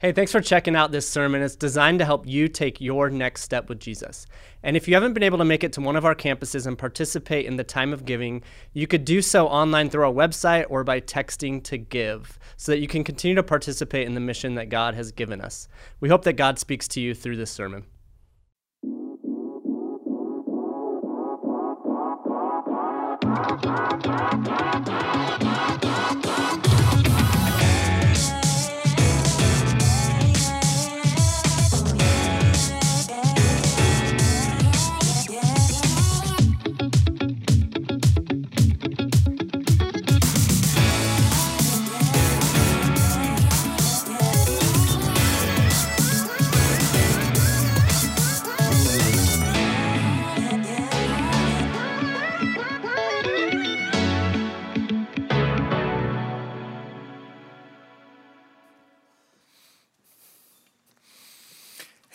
Hey, thanks for checking out this sermon. It's designed to help you take your next step with Jesus. And if you haven't been able to make it to one of our campuses and participate in the time of giving, you could do so online through our website or by texting to give so that you can continue to participate in the mission that God has given us. We hope that God speaks to you through this sermon.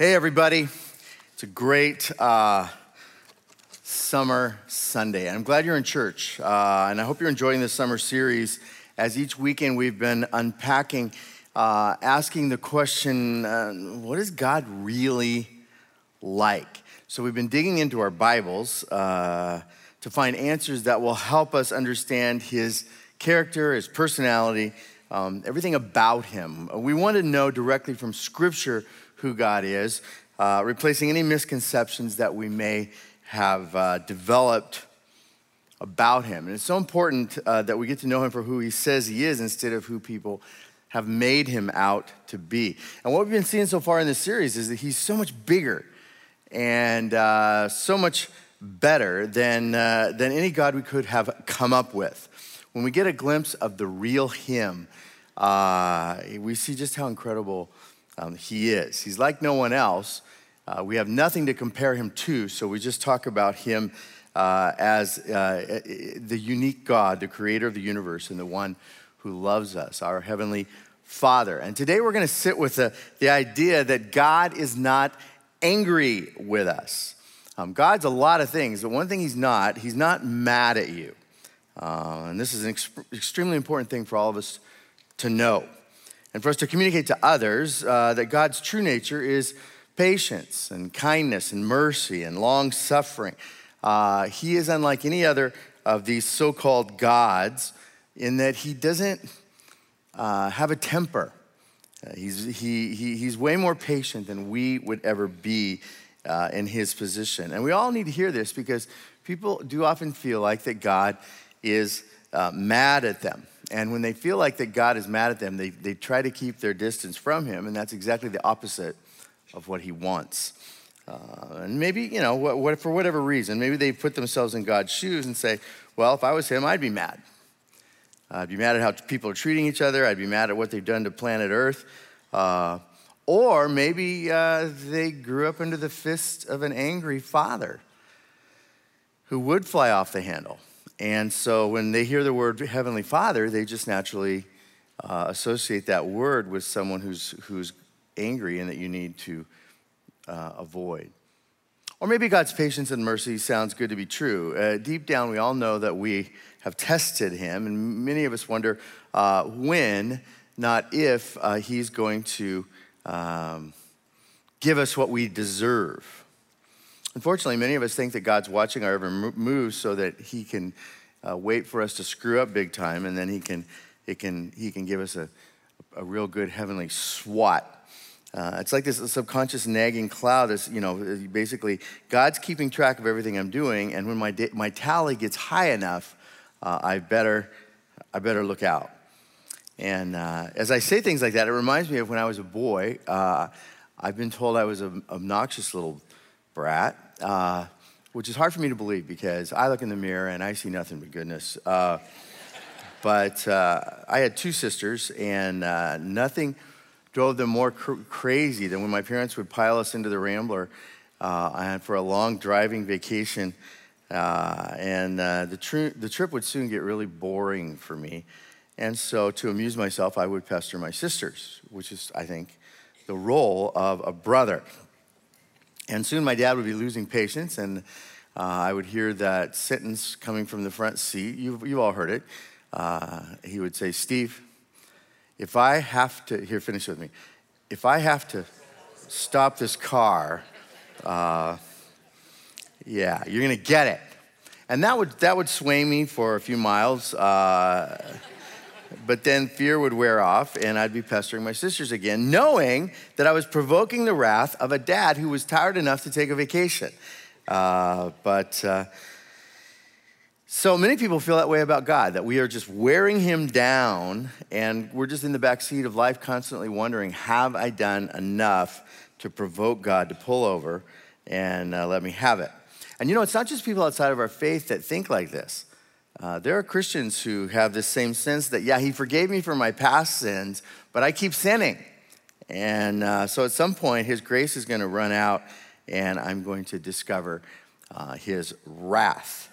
Hey, everybody. It's a great uh, summer Sunday. I'm glad you're in church, uh, and I hope you're enjoying this summer series. As each weekend we've been unpacking, uh, asking the question uh, what is God really like? So we've been digging into our Bibles uh, to find answers that will help us understand His character, His personality, um, everything about Him. We want to know directly from Scripture who God is, uh, replacing any misconceptions that we may have uh, developed about him. And it's so important uh, that we get to know him for who he says he is instead of who people have made him out to be. And what we've been seeing so far in this series is that he's so much bigger and uh, so much better than, uh, than any God we could have come up with. When we get a glimpse of the real him, uh, we see just how incredible um, he is. He's like no one else. Uh, we have nothing to compare him to, so we just talk about him uh, as uh, the unique God, the creator of the universe, and the one who loves us, our heavenly Father. And today we're going to sit with the, the idea that God is not angry with us. Um, God's a lot of things, but one thing He's not, He's not mad at you. Uh, and this is an ex- extremely important thing for all of us to know and for us to communicate to others uh, that God's true nature is patience and kindness and mercy and long suffering. Uh, he is unlike any other of these so called gods in that he doesn't uh, have a temper. Uh, he's, he, he, he's way more patient than we would ever be uh, in his position. And we all need to hear this because people do often feel like that God is uh, mad at them. And when they feel like that God is mad at them, they, they try to keep their distance from Him, and that's exactly the opposite of what He wants. Uh, and maybe, you know, what, what, for whatever reason, maybe they put themselves in God's shoes and say, well, if I was Him, I'd be mad. I'd be mad at how people are treating each other. I'd be mad at what they've done to planet Earth. Uh, or maybe uh, they grew up under the fist of an angry father who would fly off the handle and so when they hear the word Heavenly Father, they just naturally uh, associate that word with someone who's, who's angry and that you need to uh, avoid. Or maybe God's patience and mercy sounds good to be true. Uh, deep down, we all know that we have tested Him, and many of us wonder uh, when, not if, uh, He's going to um, give us what we deserve. Unfortunately, many of us think that God's watching our every move so that He can uh, wait for us to screw up big time, and then He can, it can, he can give us a, a real good heavenly swat. Uh, it's like this subconscious nagging cloud. Is you know, basically God's keeping track of everything I'm doing, and when my my tally gets high enough, uh, I better I better look out. And uh, as I say things like that, it reminds me of when I was a boy. Uh, I've been told I was an obnoxious little brat, uh, which is hard for me to believe because I look in the mirror and I see nothing but goodness. Uh, but uh, I had two sisters, and uh, nothing drove them more cr- crazy than when my parents would pile us into the Rambler uh, for a long driving vacation. Uh, and the, tr- the trip would soon get really boring for me. And so, to amuse myself, I would pester my sisters, which is, I think, the role of a brother. And soon my dad would be losing patience, and uh, I would hear that sentence coming from the front seat. You've, you've all heard it. Uh, he would say, Steve, if I have to, here, finish with me. if I have to stop this car, uh, yeah, you're gonna get it. And that would, that would sway me for a few miles. Uh, but then fear would wear off, and I'd be pestering my sisters again, knowing that I was provoking the wrath of a dad who was tired enough to take a vacation. Uh, but uh, so many people feel that way about God, that we are just wearing him down, and we're just in the back seat of life, constantly wondering, have I done enough to provoke God to pull over and uh, let me have it? And you know, it's not just people outside of our faith that think like this. Uh, there are Christians who have this same sense that, yeah, he forgave me for my past sins, but I keep sinning. And uh, so at some point, his grace is going to run out, and I'm going to discover uh, his wrath.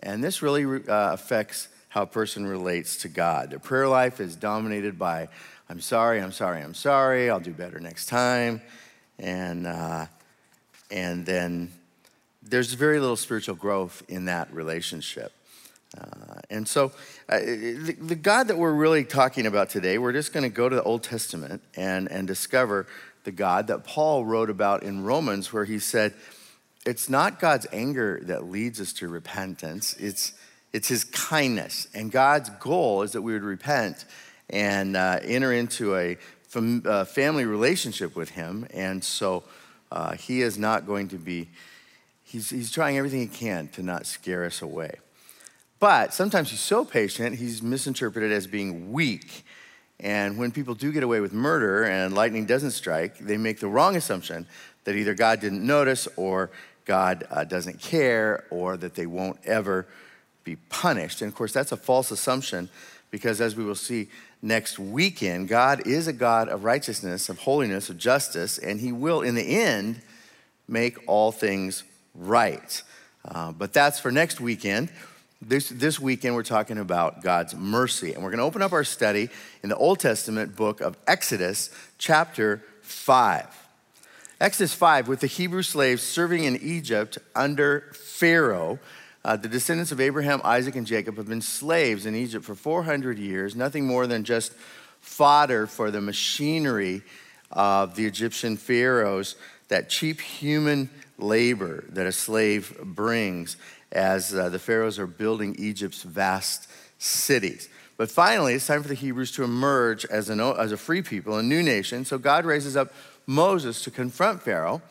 And this really uh, affects how a person relates to God. Their prayer life is dominated by, I'm sorry, I'm sorry, I'm sorry, I'll do better next time. And, uh, and then there's very little spiritual growth in that relationship. Uh, and so, uh, the, the, God that we're really talking about today, we're just going to go to the Old Testament and, and discover the God that Paul wrote about in Romans, where he said, It's not God's anger that leads us to repentance, it's, it's his kindness. And God's goal is that we would repent and uh, enter into a fam- uh, family relationship with him. And so, uh, he is not going to be He's, he's trying everything he can to not scare us away. But sometimes he's so patient, he's misinterpreted as being weak. And when people do get away with murder and lightning doesn't strike, they make the wrong assumption that either God didn't notice or God uh, doesn't care or that they won't ever be punished. And of course, that's a false assumption because as we will see next weekend, God is a God of righteousness, of holiness, of justice, and he will, in the end, make all things right. Uh, but that's for next weekend. This, this weekend, we're talking about God's mercy. And we're going to open up our study in the Old Testament book of Exodus, chapter 5. Exodus 5, with the Hebrew slaves serving in Egypt under Pharaoh, uh, the descendants of Abraham, Isaac, and Jacob have been slaves in Egypt for 400 years, nothing more than just fodder for the machinery of the Egyptian pharaohs, that cheap human labor that a slave brings as uh, the pharaohs are building Egypt's vast cities. But finally, it's time for the Hebrews to emerge as, an, as a free people, a new nation. So God raises up Moses to confront Pharaoh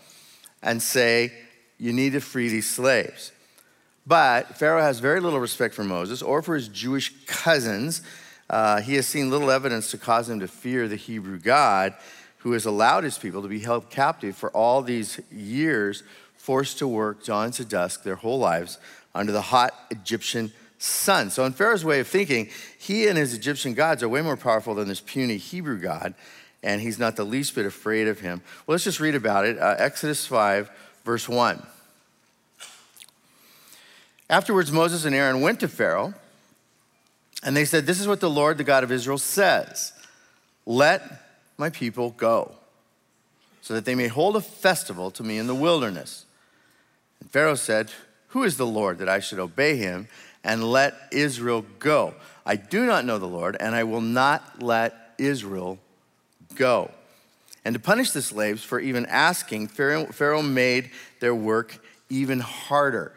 and say, You need to free these slaves. But Pharaoh has very little respect for Moses or for his Jewish cousins. Uh, he has seen little evidence to cause him to fear the Hebrew God who has allowed his people to be held captive for all these years, forced to work dawn to dusk their whole lives under the hot Egyptian sun. So, in Pharaoh's way of thinking, he and his Egyptian gods are way more powerful than this puny Hebrew God, and he's not the least bit afraid of him. Well, let's just read about it. Uh, Exodus 5, verse 1. Afterwards, Moses and Aaron went to Pharaoh, and they said, This is what the Lord, the God of Israel, says Let my people go, so that they may hold a festival to me in the wilderness. And Pharaoh said, Who is the Lord that I should obey him and let Israel go? I do not know the Lord, and I will not let Israel go. And to punish the slaves for even asking, Pharaoh, made their work even harder.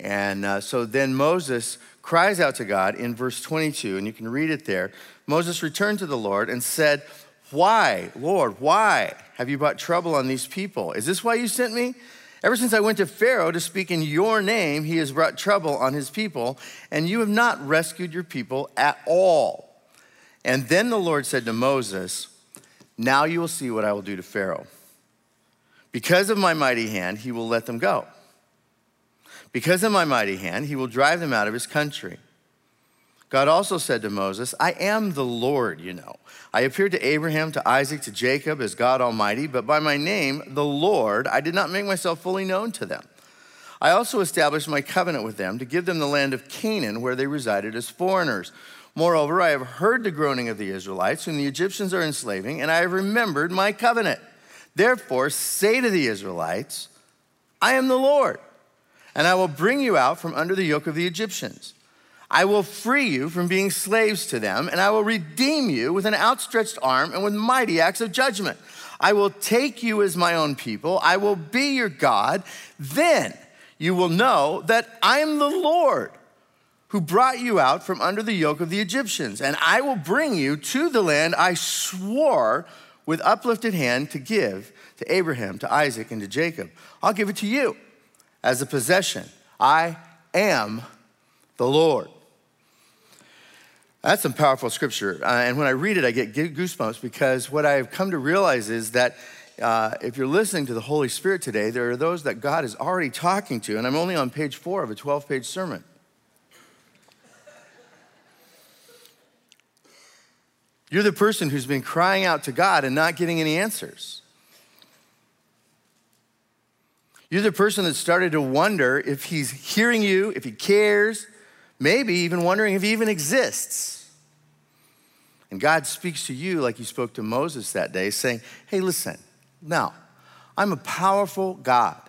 And uh, so then Moses cries out to God in verse 22, and you can read it there. Moses returned to the Lord and said, why, Lord, why have you brought trouble on these people? Is this why you sent me? Ever since I went to Pharaoh to speak in your name, he has brought trouble on his people, and you have not rescued your people at all. And then the Lord said to Moses, Now you will see what I will do to Pharaoh. Because of my mighty hand, he will let them go. Because of my mighty hand, he will drive them out of his country. God also said to Moses, I am the Lord, you know. I appeared to Abraham, to Isaac, to Jacob as God Almighty, but by my name, the Lord, I did not make myself fully known to them. I also established my covenant with them to give them the land of Canaan where they resided as foreigners. Moreover, I have heard the groaning of the Israelites, whom the Egyptians are enslaving, and I have remembered my covenant. Therefore, say to the Israelites, I am the Lord, and I will bring you out from under the yoke of the Egyptians. I will free you from being slaves to them, and I will redeem you with an outstretched arm and with mighty acts of judgment. I will take you as my own people. I will be your God. Then you will know that I am the Lord who brought you out from under the yoke of the Egyptians, and I will bring you to the land I swore with uplifted hand to give to Abraham, to Isaac, and to Jacob. I'll give it to you as a possession. I am the Lord. That's some powerful scripture. Uh, and when I read it, I get goosebumps because what I've come to realize is that uh, if you're listening to the Holy Spirit today, there are those that God is already talking to. And I'm only on page four of a 12 page sermon. You're the person who's been crying out to God and not getting any answers. You're the person that started to wonder if he's hearing you, if he cares, maybe even wondering if he even exists. And God speaks to you like he spoke to Moses that day, saying, Hey, listen, now, I'm a powerful God.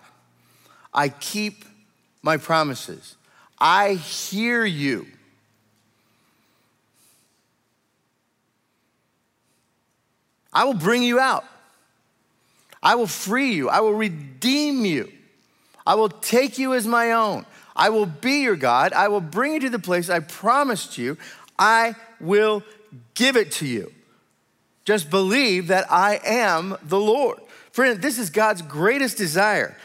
I keep my promises. I hear you. I will bring you out. I will free you. I will redeem you. I will take you as my own. I will be your God. I will bring you to the place I promised you. I will give it to you. Just believe that I am the Lord. Friend, this is God's greatest desire.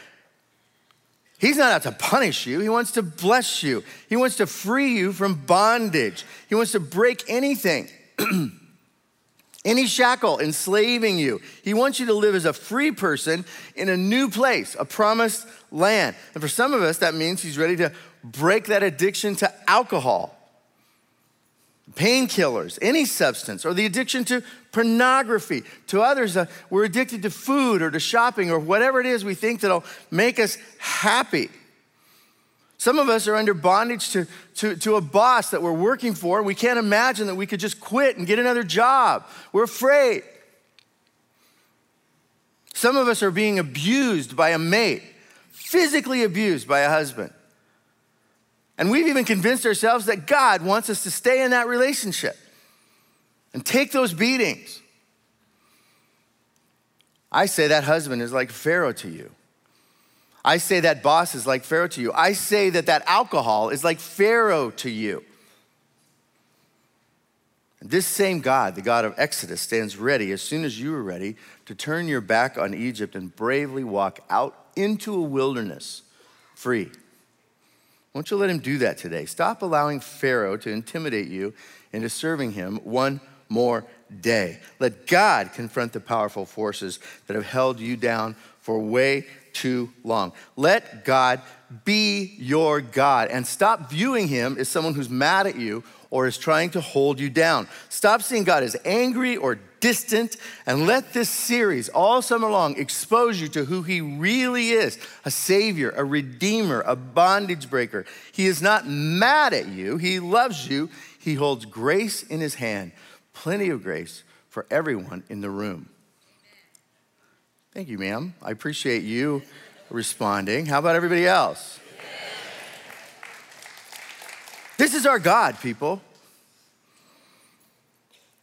He's not out to punish you. He wants to bless you. He wants to free you from bondage. He wants to break anything. any shackle enslaving you. He wants you to live as a free person in a new place, a promised land. And for some of us, that means he's ready to break that addiction to alcohol, painkillers, any substance, or the addiction to pornography. To others, uh, we're addicted to food or to shopping or whatever it is we think that'll make us happy. Some of us are under bondage to, to, to a boss that we're working for, and we can't imagine that we could just quit and get another job. We're afraid. Some of us are being abused by a mate, physically abused by a husband. And we've even convinced ourselves that God wants us to stay in that relationship and take those beatings. I say that husband is like Pharaoh to you. I say that boss is like Pharaoh to you. I say that that alcohol is like Pharaoh to you. This same God, the God of Exodus, stands ready as soon as you are ready to turn your back on Egypt and bravely walk out into a wilderness free. Won't you let him do that today? Stop allowing Pharaoh to intimidate you into serving him one more day. Let God confront the powerful forces that have held you down for way too long. Let God be your God and stop viewing him as someone who's mad at you or is trying to hold you down. Stop seeing God as angry or distant and let this series all summer long expose you to who he really is a savior, a redeemer, a bondage breaker. He is not mad at you, he loves you. He holds grace in his hand, plenty of grace for everyone in the room. Thank you, ma'am. I appreciate you responding. How about everybody else? This is our God, people.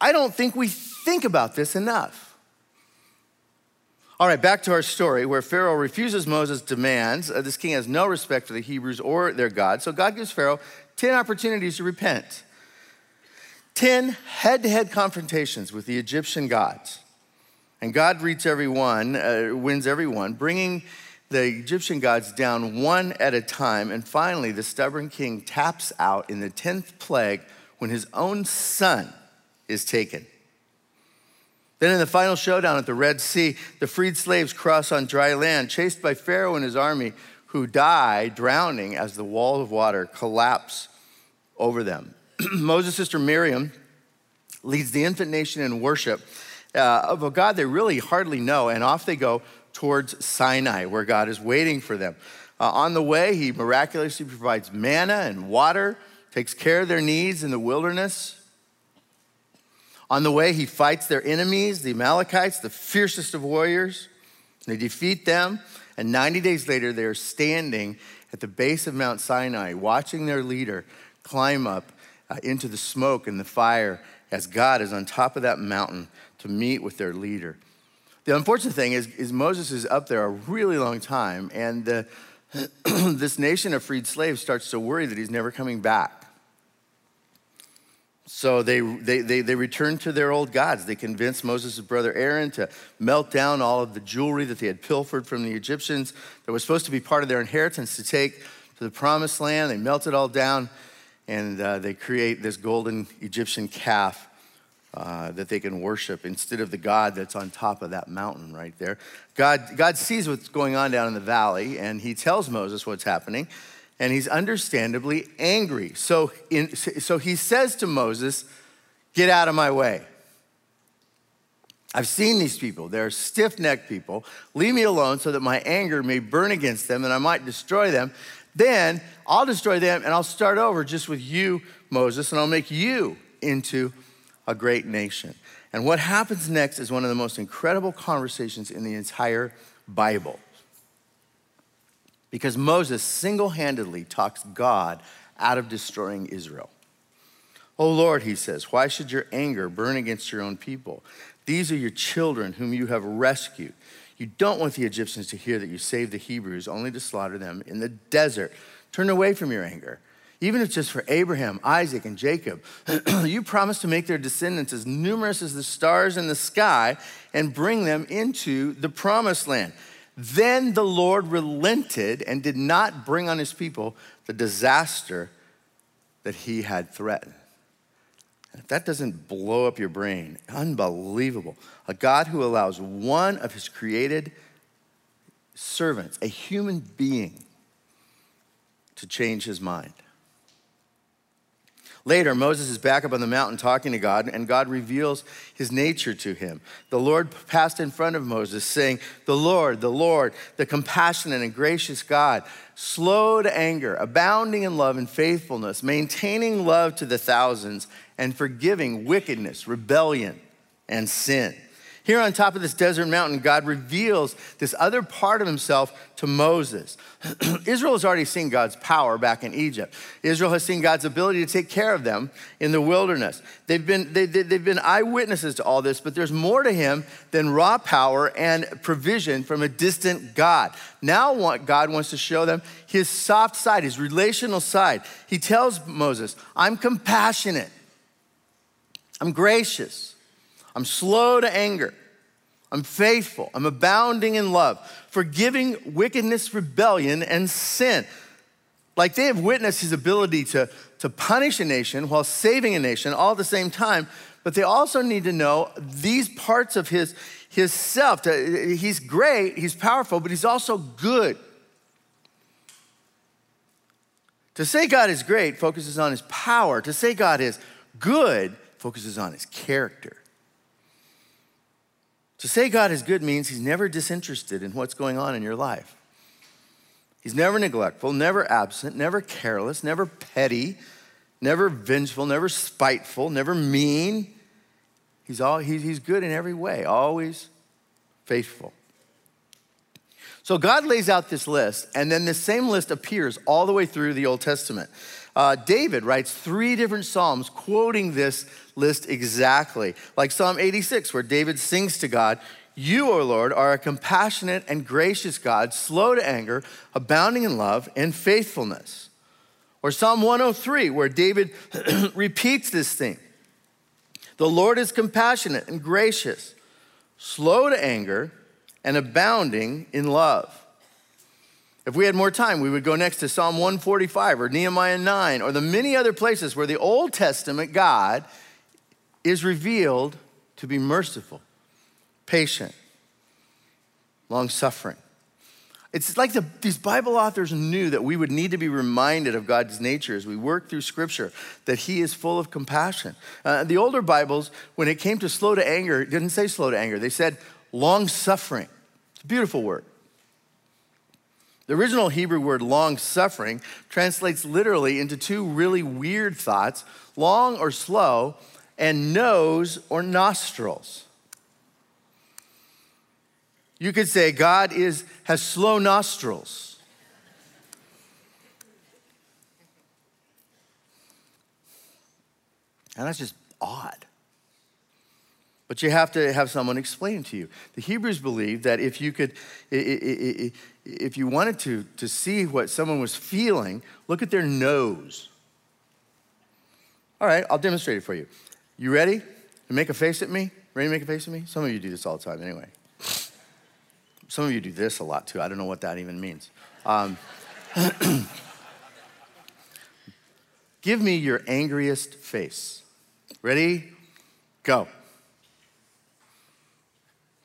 I don't think we think about this enough. All right, back to our story where Pharaoh refuses Moses' demands. Uh, this king has no respect for the Hebrews or their God. So God gives Pharaoh 10 opportunities to repent, 10 head to head confrontations with the Egyptian gods. And God reads everyone, uh, wins everyone, bringing the Egyptian gods down one at a time. And finally, the stubborn king taps out in the 10th plague when his own son is taken. Then, in the final showdown at the Red Sea, the freed slaves cross on dry land, chased by Pharaoh and his army, who die drowning as the wall of water collapse over them. Moses' sister Miriam leads the infant nation in worship uh, of a God they really hardly know, and off they go towards Sinai, where God is waiting for them. Uh, on the way, he miraculously provides manna and water, takes care of their needs in the wilderness. On the way, he fights their enemies, the Amalekites, the fiercest of warriors. They defeat them, and 90 days later, they are standing at the base of Mount Sinai, watching their leader climb up uh, into the smoke and the fire as God is on top of that mountain to meet with their leader. The unfortunate thing is, is Moses is up there a really long time, and the, this nation of freed slaves starts to worry that he's never coming back. So they, they, they, they return to their old gods. They convince Moses' brother Aaron to melt down all of the jewelry that they had pilfered from the Egyptians that was supposed to be part of their inheritance to take to the promised land. They melt it all down and uh, they create this golden Egyptian calf uh, that they can worship instead of the God that's on top of that mountain right there. God, God sees what's going on down in the valley and he tells Moses what's happening and he's understandably angry. So, in, so he says to Moses, Get out of my way. I've seen these people. They're stiff necked people. Leave me alone so that my anger may burn against them and I might destroy them. Then I'll destroy them and I'll start over just with you, Moses, and I'll make you into a great nation. And what happens next is one of the most incredible conversations in the entire Bible. Because Moses single handedly talks God out of destroying Israel. Oh Lord, he says, why should your anger burn against your own people? These are your children whom you have rescued. You don't want the Egyptians to hear that you saved the Hebrews only to slaughter them in the desert. Turn away from your anger. Even if just for Abraham, Isaac, and Jacob, you promised to make their descendants as numerous as the stars in the sky and bring them into the promised land. Then the Lord relented and did not bring on his people the disaster that he had threatened. If that doesn't blow up your brain, unbelievable. A God who allows one of his created servants, a human being, to change his mind. Later, Moses is back up on the mountain talking to God, and God reveals his nature to him. The Lord passed in front of Moses, saying, The Lord, the Lord, the compassionate and gracious God, slow to anger, abounding in love and faithfulness, maintaining love to the thousands, and forgiving wickedness, rebellion, and sin here on top of this desert mountain, God reveals this other part of himself to Moses. Israel has already seen God's power back in Egypt. Israel has seen God's ability to take care of them in the wilderness. They've been, they, they, they've been eyewitnesses to all this, but there's more to him than raw power and provision from a distant God. Now, what God wants to show them his soft side, his relational side. He tells Moses, I'm compassionate, I'm gracious. I'm slow to anger. I'm faithful. I'm abounding in love, forgiving wickedness, rebellion, and sin. Like they have witnessed his ability to, to punish a nation while saving a nation all at the same time, but they also need to know these parts of his, his self. Uh, he's great, he's powerful, but he's also good. To say God is great focuses on his power. To say God is good focuses on his character. To say God is good means he's never disinterested in what's going on in your life. He's never neglectful, never absent, never careless, never petty, never vengeful, never spiteful, never mean. He's, all, he's good in every way, always faithful. So God lays out this list, and then this same list appears all the way through the Old Testament. Uh, David writes three different Psalms quoting this list exactly, like Psalm 86, where David sings to God, You, O Lord, are a compassionate and gracious God, slow to anger, abounding in love and faithfulness. Or Psalm 103, where David repeats this thing The Lord is compassionate and gracious, slow to anger, and abounding in love. If we had more time, we would go next to Psalm 145 or Nehemiah 9 or the many other places where the Old Testament God is revealed to be merciful, patient, long suffering. It's like the, these Bible authors knew that we would need to be reminded of God's nature as we work through Scripture, that He is full of compassion. Uh, the older Bibles, when it came to slow to anger, didn't say slow to anger, they said long suffering. It's a beautiful word. The original Hebrew word long suffering translates literally into two really weird thoughts long or slow, and nose or nostrils. You could say God is, has slow nostrils. And that's just odd. But you have to have someone explain to you. The Hebrews believed that if you could, if you wanted to, to see what someone was feeling, look at their nose. All right, I'll demonstrate it for you. You ready to make a face at me? Ready to make a face at me? Some of you do this all the time anyway. Some of you do this a lot too. I don't know what that even means. Um, give me your angriest face. Ready? Go.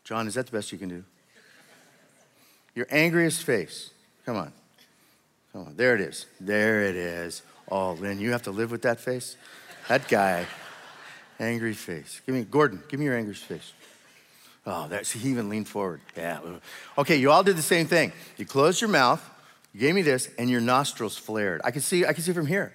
John, is that the best you can do? Your angriest face. Come on. Come on. There it is. There it is. Oh, Lynn, you have to live with that face? That guy, angry face. Give me, Gordon, give me your angry face. Oh, that's, he even leaned forward. Yeah. Okay, you all did the same thing. You closed your mouth, you gave me this, and your nostrils flared. I can see, I can see from here.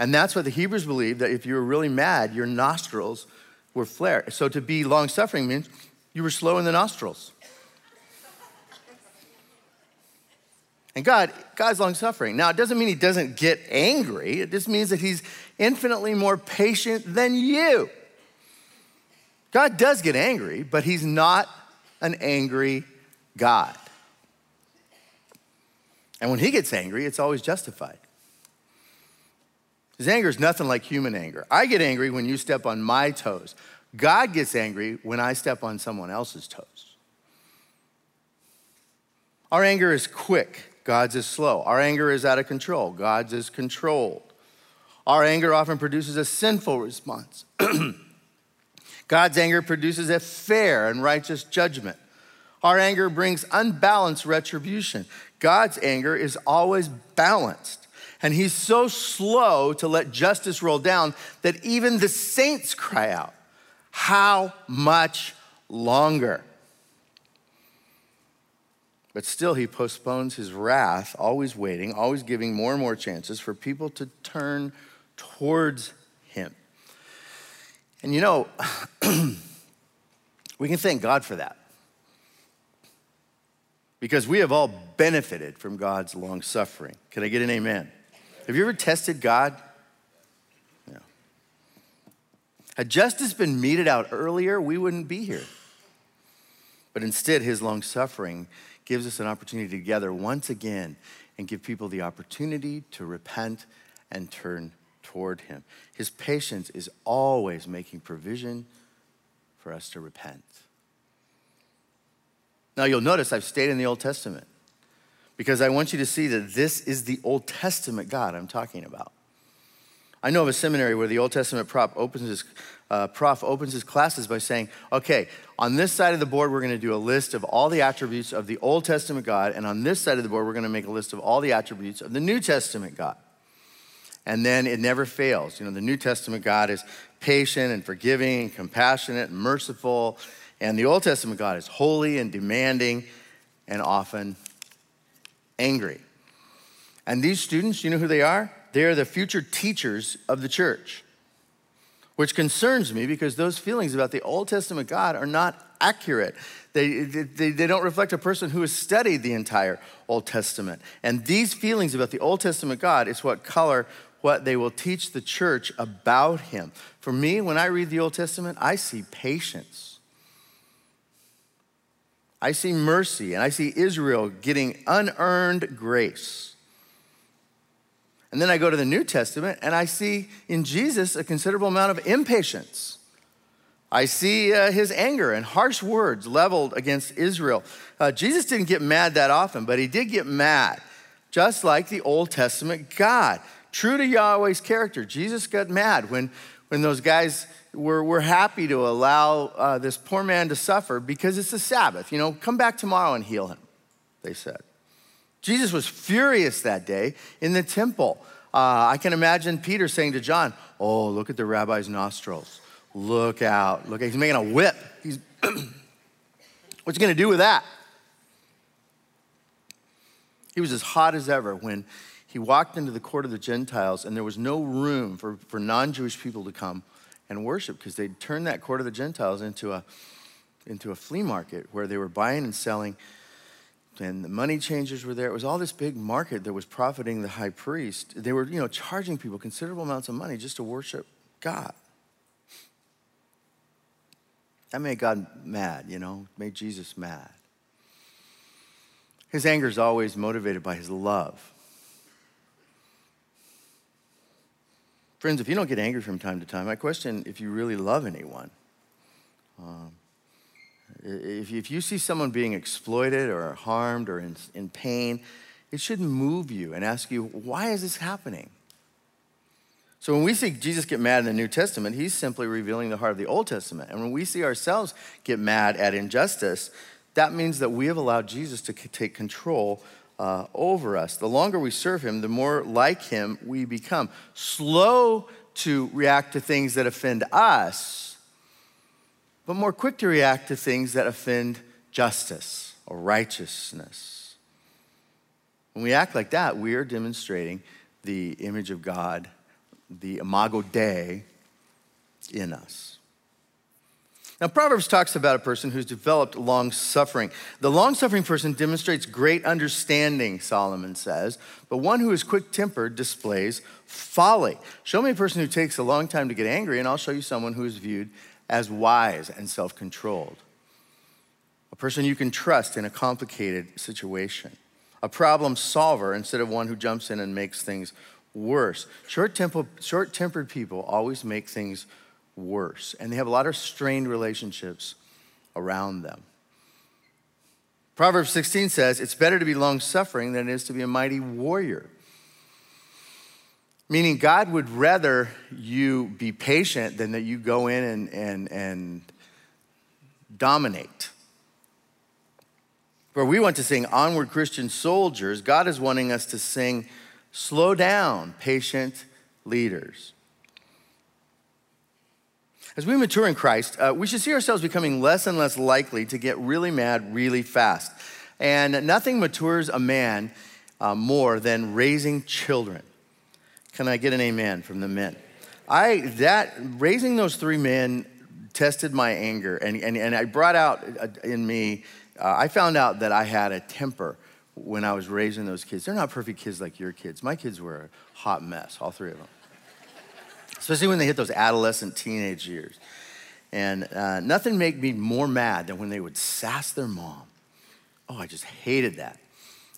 And that's what the Hebrews believed that if you were really mad, your nostrils were flared. So to be long suffering means you were slow in the nostrils. And God, God's long suffering. Now, it doesn't mean he doesn't get angry. It just means that he's infinitely more patient than you. God does get angry, but he's not an angry God. And when he gets angry, it's always justified. His anger is nothing like human anger. I get angry when you step on my toes. God gets angry when I step on someone else's toes. Our anger is quick, God's is slow. Our anger is out of control, God's is controlled. Our anger often produces a sinful response. God's anger produces a fair and righteous judgment. Our anger brings unbalanced retribution. God's anger is always balanced. And he's so slow to let justice roll down that even the saints cry out, How much longer? But still, he postpones his wrath, always waiting, always giving more and more chances for people to turn towards him. And you know, we can thank God for that. Because we have all benefited from God's long suffering. Can I get an amen? Have you ever tested God? No. Had justice been meted out earlier, we wouldn't be here. But instead, his long suffering gives us an opportunity together once again and give people the opportunity to repent and turn toward him. His patience is always making provision for us to repent. Now, you'll notice I've stayed in the Old Testament because I want you to see that this is the Old Testament God I'm talking about. I know of a seminary where the Old Testament prof opens his, uh, prof opens his classes by saying, okay, on this side of the board, we're going to do a list of all the attributes of the Old Testament God, and on this side of the board, we're going to make a list of all the attributes of the New Testament God and then it never fails. You know, the New Testament God is patient and forgiving and compassionate and merciful, and the Old Testament God is holy and demanding and often angry. And these students, you know who they are? They are the future teachers of the church, which concerns me because those feelings about the Old Testament God are not accurate. They, they, they don't reflect a person who has studied the entire Old Testament. And these feelings about the Old Testament God is what color what they will teach the church about him. For me, when I read the Old Testament, I see patience. I see mercy, and I see Israel getting unearned grace. And then I go to the New Testament and I see in Jesus a considerable amount of impatience. I see uh, his anger and harsh words leveled against Israel. Uh, Jesus didn't get mad that often, but he did get mad, just like the Old Testament God. True to Yahweh's character, Jesus got mad when, when those guys were, were happy to allow uh, this poor man to suffer because it's the Sabbath. You know, come back tomorrow and heal him, they said. Jesus was furious that day in the temple. Uh, I can imagine Peter saying to John, Oh, look at the rabbi's nostrils. Look out. Look, he's making a whip. He's What's he going to do with that? He was as hot as ever when he walked into the court of the Gentiles, and there was no room for, for non Jewish people to come and worship because they'd turned that court of the Gentiles into a, into a flea market where they were buying and selling, and the money changers were there. It was all this big market that was profiting the high priest. They were, you know, charging people considerable amounts of money just to worship God. That made God mad, you know, made Jesus mad. His anger is always motivated by his love. Friends, if you don't get angry from time to time, I question if you really love anyone. Um, if, if you see someone being exploited or harmed or in, in pain, it should move you and ask you, why is this happening? So when we see Jesus get mad in the New Testament, he's simply revealing the heart of the Old Testament. And when we see ourselves get mad at injustice, that means that we have allowed Jesus to take control uh, over us. The longer we serve him, the more like him we become. Slow to react to things that offend us, but more quick to react to things that offend justice or righteousness. When we act like that, we are demonstrating the image of God the imago Dei in us. Now, Proverbs talks about a person who's developed long suffering. The long suffering person demonstrates great understanding, Solomon says, but one who is quick tempered displays folly. Show me a person who takes a long time to get angry, and I'll show you someone who is viewed as wise and self controlled. A person you can trust in a complicated situation. A problem solver instead of one who jumps in and makes things worse. Short tempered people always make things worse, and they have a lot of strained relationships around them. Proverbs 16 says, It's better to be long suffering than it is to be a mighty warrior. Meaning, God would rather you be patient than that you go in and, and, and dominate. Where we want to sing Onward Christian Soldiers, God is wanting us to sing Slow down, patient leaders. As we mature in Christ, uh, we should see ourselves becoming less and less likely to get really mad really fast. And nothing matures a man uh, more than raising children. Can I get an amen from the men? I that raising those three men tested my anger, and, and, and I brought out uh, in me, uh, I found out that I had a temper when I was raising those kids. They're not perfect kids like your kids. My kids were a hot mess, all three of them. Especially when they hit those adolescent teenage years. And uh, nothing made me more mad than when they would sass their mom. Oh, I just hated that.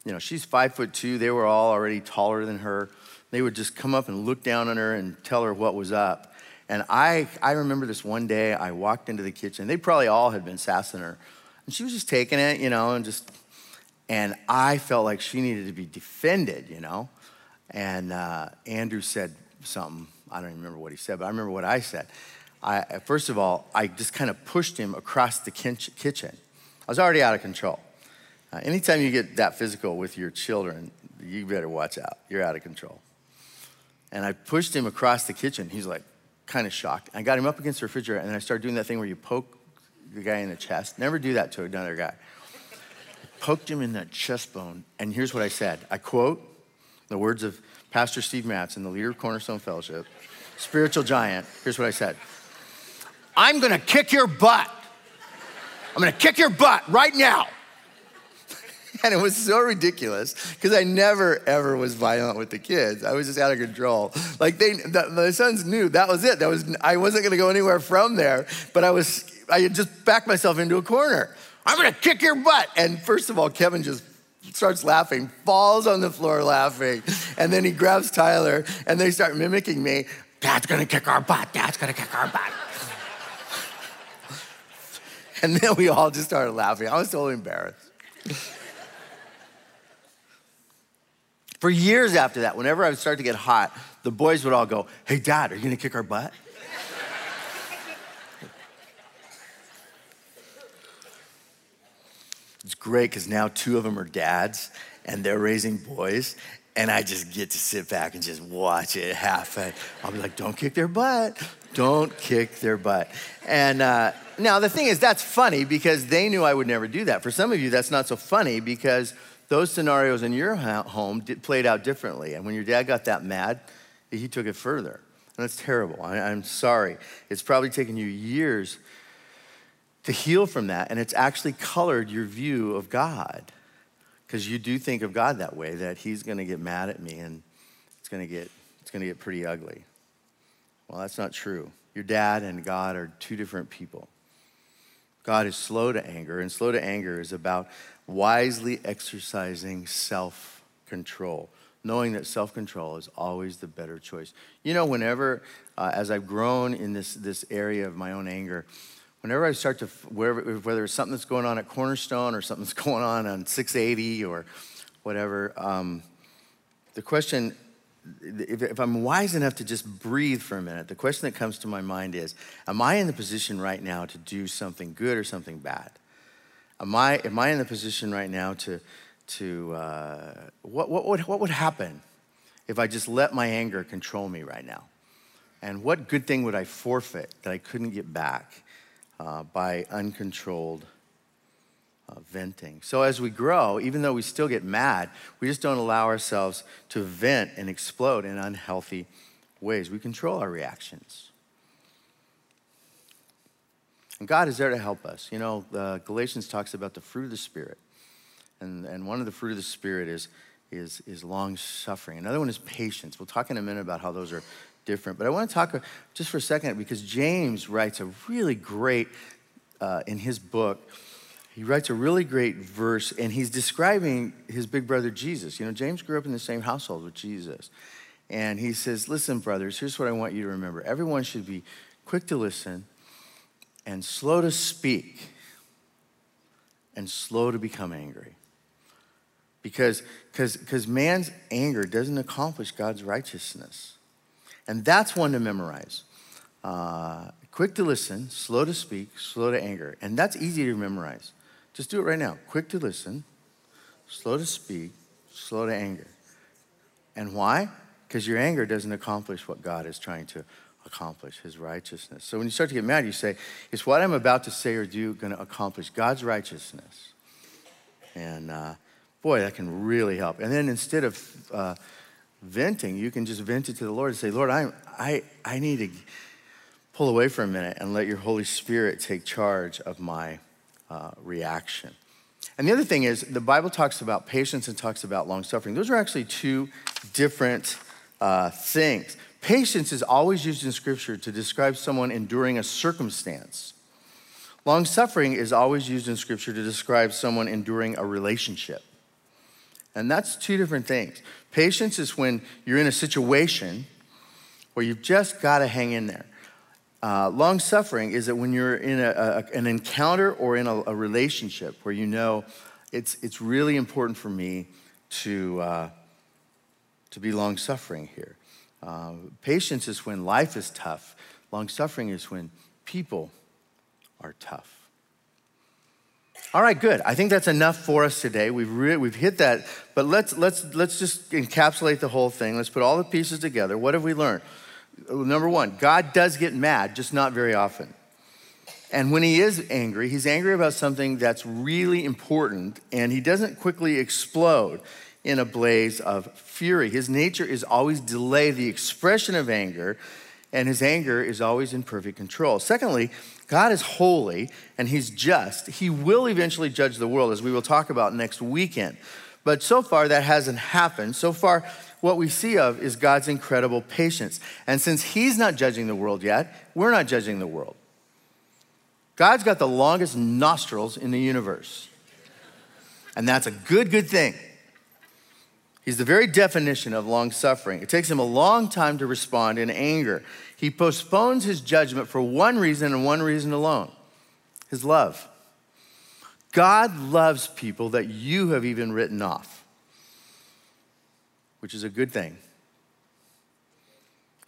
You know, she's five foot two. They were all already taller than her. They would just come up and look down on her and tell her what was up. And I, I remember this one day I walked into the kitchen. They probably all had been sassing her. And she was just taking it, you know, and just and I felt like she needed to be defended, you know. And uh, Andrew said something. I don't even remember what he said, but I remember what I said. I, first of all, I just kind of pushed him across the kitchen. I was already out of control. Uh, anytime you get that physical with your children, you better watch out. You're out of control. And I pushed him across the kitchen. He's like kind of shocked. I got him up against the refrigerator, and I started doing that thing where you poke the guy in the chest. Never do that to another guy poked him in that chest bone. And here's what I said I quote the words of Pastor Steve Matson, the leader of Cornerstone Fellowship, spiritual giant. Here's what I said I'm gonna kick your butt. I'm gonna kick your butt right now. And it was so ridiculous because I never ever was violent with the kids. I was just out of control. Like they, the, my sons knew that was it. That was I wasn't going to go anywhere from there. But I was, I had just backed myself into a corner. I'm gonna kick your butt. And first of all, Kevin just starts laughing, falls on the floor laughing. And then he grabs Tyler and they start mimicking me. Dad's gonna kick our butt. Dad's gonna kick our butt. and then we all just started laughing. I was totally embarrassed. For years after that, whenever I would start to get hot, the boys would all go, Hey, dad, are you gonna kick our butt? It's great because now two of them are dads and they're raising boys. And I just get to sit back and just watch it happen. I'll be like, don't kick their butt. Don't kick their butt. And uh, now the thing is, that's funny because they knew I would never do that. For some of you, that's not so funny because those scenarios in your home did, played out differently. And when your dad got that mad, he took it further. And that's terrible. I, I'm sorry. It's probably taken you years to heal from that. And it's actually colored your view of God. Because you do think of God that way, that He's going to get mad at me and it's going to get, it's going to get pretty ugly. Well, that's not true. Your dad and God are two different people. God is slow to anger, and slow to anger is about wisely exercising self control, knowing that self control is always the better choice. You know, whenever, uh, as I've grown in this, this area of my own anger, whenever I start to, wherever, whether it's something that's going on at Cornerstone or something that's going on on 680 or whatever, um, the question if, if, I'm wise enough to just breathe for a minute, the question that comes to my mind is Am I in the position right now to do something good or something bad? Am I, am I in the position right now to, to uh, what, what, would, what would happen if I just let my anger control me right now? And what good thing would I forfeit that I couldn't get back uh, by uncontrolled uh, venting. So as we grow, even though we still get mad, we just don't allow ourselves to vent and explode in unhealthy ways. We control our reactions. And God is there to help us. You know, uh, Galatians talks about the fruit of the Spirit. And, and one of the fruit of the Spirit is, is, is long suffering. Another one is patience. We'll talk in a minute about how those are different. But I want to talk just for a second because James writes a really great, uh, in his book, he writes a really great verse and he's describing his big brother Jesus. You know, James grew up in the same household with Jesus. And he says, Listen, brothers, here's what I want you to remember. Everyone should be quick to listen and slow to speak and slow to become angry. Because because man's anger doesn't accomplish God's righteousness. And that's one to memorize. Uh, quick to listen, slow to speak, slow to anger. And that's easy to memorize. Just do it right now. Quick to listen, slow to speak, slow to anger. And why? Because your anger doesn't accomplish what God is trying to accomplish, his righteousness. So when you start to get mad, you say, Is what I'm about to say or do going to accomplish God's righteousness? And uh, boy, that can really help. And then instead of uh, venting, you can just vent it to the Lord and say, Lord, I, I, I need to pull away for a minute and let your Holy Spirit take charge of my uh, reaction. And the other thing is, the Bible talks about patience and talks about long suffering. Those are actually two different uh, things. Patience is always used in Scripture to describe someone enduring a circumstance. Long suffering is always used in Scripture to describe someone enduring a relationship. And that's two different things. Patience is when you're in a situation where you've just got to hang in there. Uh, long suffering is that when you're in a, a, an encounter or in a, a, relationship where you know it's, it's really important for me to, uh, to be long suffering here. Uh, patience is when life is tough, long suffering is when people are tough. All right, good. I think that's enough for us today. We've, re- we've hit that, but let's, let's, let's just encapsulate the whole thing. Let's put all the pieces together. What have we learned? Number one, God does get mad, just not very often. And when he is angry, he's angry about something that's really important, and he doesn't quickly explode in a blaze of fury. His nature is always delay the expression of anger, and his anger is always in perfect control. Secondly, God is holy and he's just. He will eventually judge the world, as we will talk about next weekend. But so far, that hasn't happened. So far, what we see of is God's incredible patience. And since He's not judging the world yet, we're not judging the world. God's got the longest nostrils in the universe. And that's a good, good thing. He's the very definition of long suffering. It takes him a long time to respond in anger. He postpones his judgment for one reason and one reason alone his love. God loves people that you have even written off which is a good thing.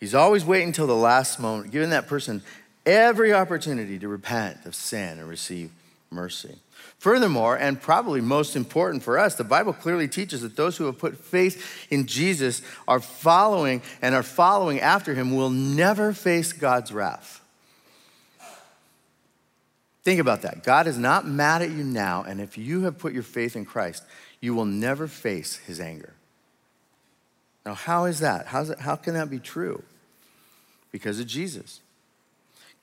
He's always waiting until the last moment, giving that person every opportunity to repent of sin and receive mercy. Furthermore, and probably most important for us, the Bible clearly teaches that those who have put faith in Jesus are following and are following after him will never face God's wrath. Think about that. God is not mad at you now, and if you have put your faith in Christ, you will never face his anger. Now, how is that? How's it, how can that be true? Because of Jesus.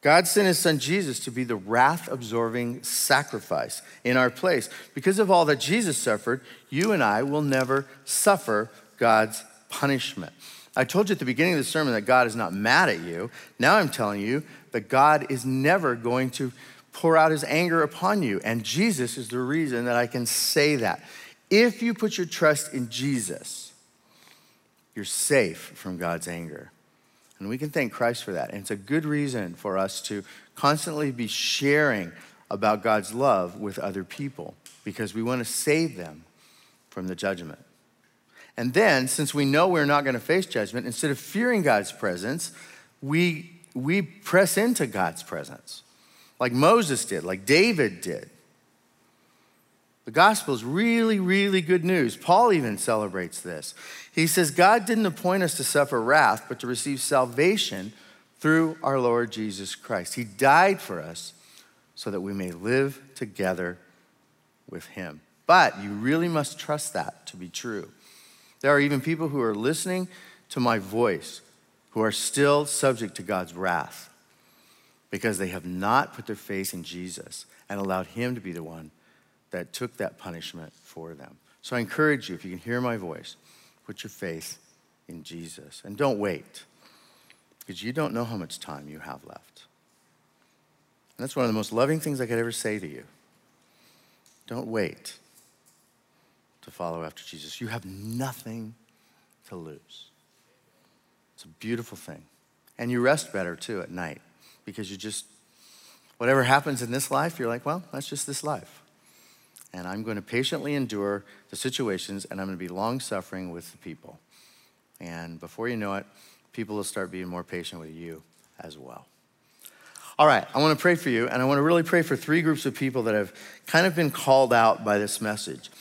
God sent his son Jesus to be the wrath absorbing sacrifice in our place. Because of all that Jesus suffered, you and I will never suffer God's punishment. I told you at the beginning of the sermon that God is not mad at you. Now I'm telling you that God is never going to pour out his anger upon you. And Jesus is the reason that I can say that. If you put your trust in Jesus, you're safe from God's anger. And we can thank Christ for that. And it's a good reason for us to constantly be sharing about God's love with other people because we want to save them from the judgment. And then, since we know we're not going to face judgment, instead of fearing God's presence, we, we press into God's presence, like Moses did, like David did. The gospel is really, really good news. Paul even celebrates this. He says, God didn't appoint us to suffer wrath, but to receive salvation through our Lord Jesus Christ. He died for us so that we may live together with Him. But you really must trust that to be true. There are even people who are listening to my voice who are still subject to God's wrath because they have not put their faith in Jesus and allowed Him to be the one that took that punishment for them. So I encourage you, if you can hear my voice, put your faith in Jesus and don't wait because you don't know how much time you have left. And that's one of the most loving things I could ever say to you. Don't wait to follow after Jesus. You have nothing to lose. It's a beautiful thing. And you rest better too at night because you just, whatever happens in this life, you're like, well, that's just this life. And I'm going to patiently endure the situations and I'm going to be long suffering with the people. And before you know it, people will start being more patient with you as well. All right, I want to pray for you, and I want to really pray for three groups of people that have kind of been called out by this message.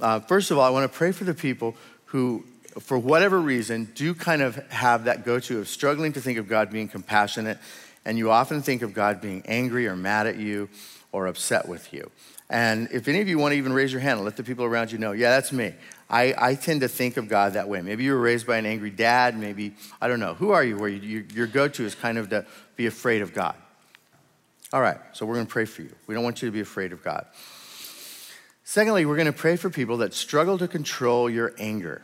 Uh, first of all, I want to pray for the people who, for whatever reason, do kind of have that go to of struggling to think of God being compassionate, and you often think of God being angry or mad at you or upset with you. And if any of you want to even raise your hand and let the people around you know, yeah, that's me. I, I tend to think of God that way. Maybe you were raised by an angry dad. Maybe, I don't know. Who are you where you, your go to is kind of to be afraid of God? All right, so we're going to pray for you. We don't want you to be afraid of God. Secondly, we're going to pray for people that struggle to control your anger.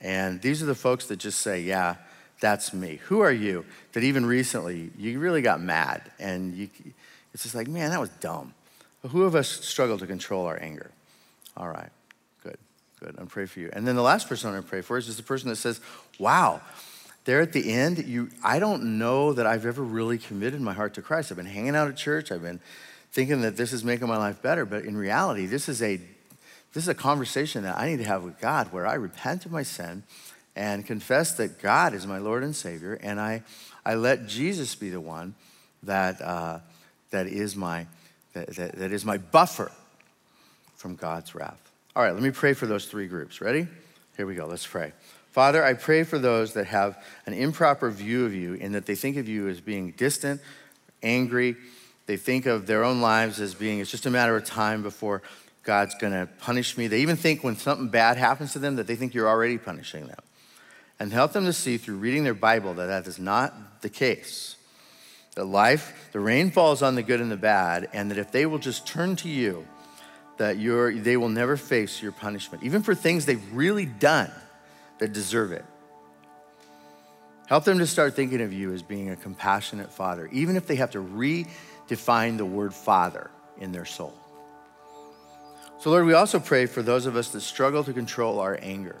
And these are the folks that just say, yeah, that's me. Who are you that even recently you really got mad and you, it's just like, man, that was dumb. Who of us struggle to control our anger? All right, good, good. I'm praying for you. And then the last person to pray for is just the person that says, wow, there at the end, you, I don't know that I've ever really committed my heart to Christ. I've been hanging out at church. I've been thinking that this is making my life better, but in reality, this is a this is a conversation that I need to have with God where I repent of my sin and confess that God is my Lord and Savior, and I, I let Jesus be the one that, uh, that, is my, that, that, that is my buffer from God's wrath. All right, let me pray for those three groups. Ready? Here we go. Let's pray. Father, I pray for those that have an improper view of you in that they think of you as being distant, angry, they think of their own lives as being, it's just a matter of time before God's going to punish me. They even think when something bad happens to them that they think you're already punishing them. And help them to see through reading their Bible that that is not the case. That life, the rain falls on the good and the bad, and that if they will just turn to you, that you're, they will never face your punishment, even for things they've really done that deserve it. Help them to start thinking of you as being a compassionate father, even if they have to redefine the word Father in their soul. So, Lord, we also pray for those of us that struggle to control our anger.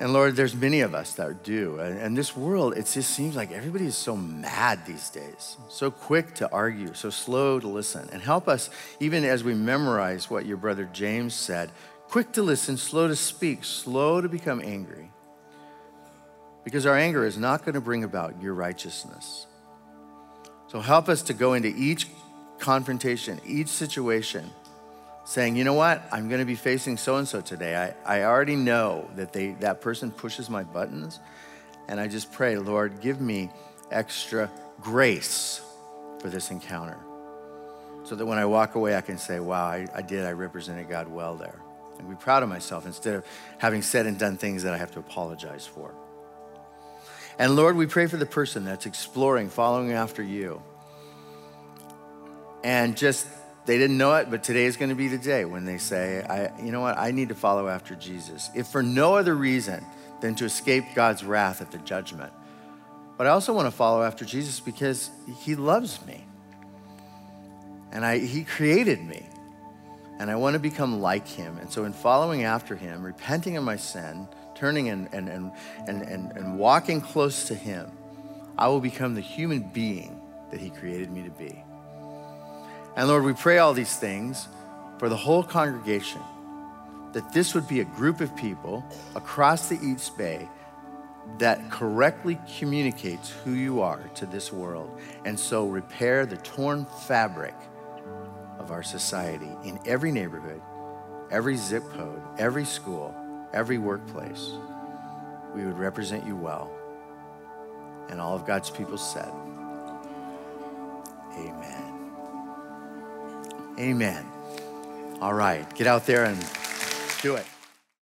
And Lord, there's many of us that do. And this world, it just seems like everybody is so mad these days, so quick to argue, so slow to listen. And help us, even as we memorize what your brother James said quick to listen, slow to speak, slow to become angry. Because our anger is not going to bring about your righteousness. So help us to go into each confrontation, each situation, saying, you know what, I'm going to be facing so and so today. I, I already know that they, that person pushes my buttons. And I just pray, Lord, give me extra grace for this encounter. So that when I walk away, I can say, wow, I, I did, I represented God well there. And be proud of myself instead of having said and done things that I have to apologize for. And Lord, we pray for the person that's exploring, following after you. And just, they didn't know it, but today is going to be the day when they say, I, you know what, I need to follow after Jesus. If for no other reason than to escape God's wrath at the judgment. But I also want to follow after Jesus because he loves me. And I, he created me. And I want to become like him. And so, in following after him, repenting of my sin, turning and, and, and, and, and, and walking close to him, I will become the human being that he created me to be. And Lord, we pray all these things for the whole congregation that this would be a group of people across the East Bay that correctly communicates who you are to this world. And so repair the torn fabric of our society in every neighborhood, every zip code, every school, every workplace. We would represent you well. And all of God's people said, Amen. Amen. All right, get out there and do it.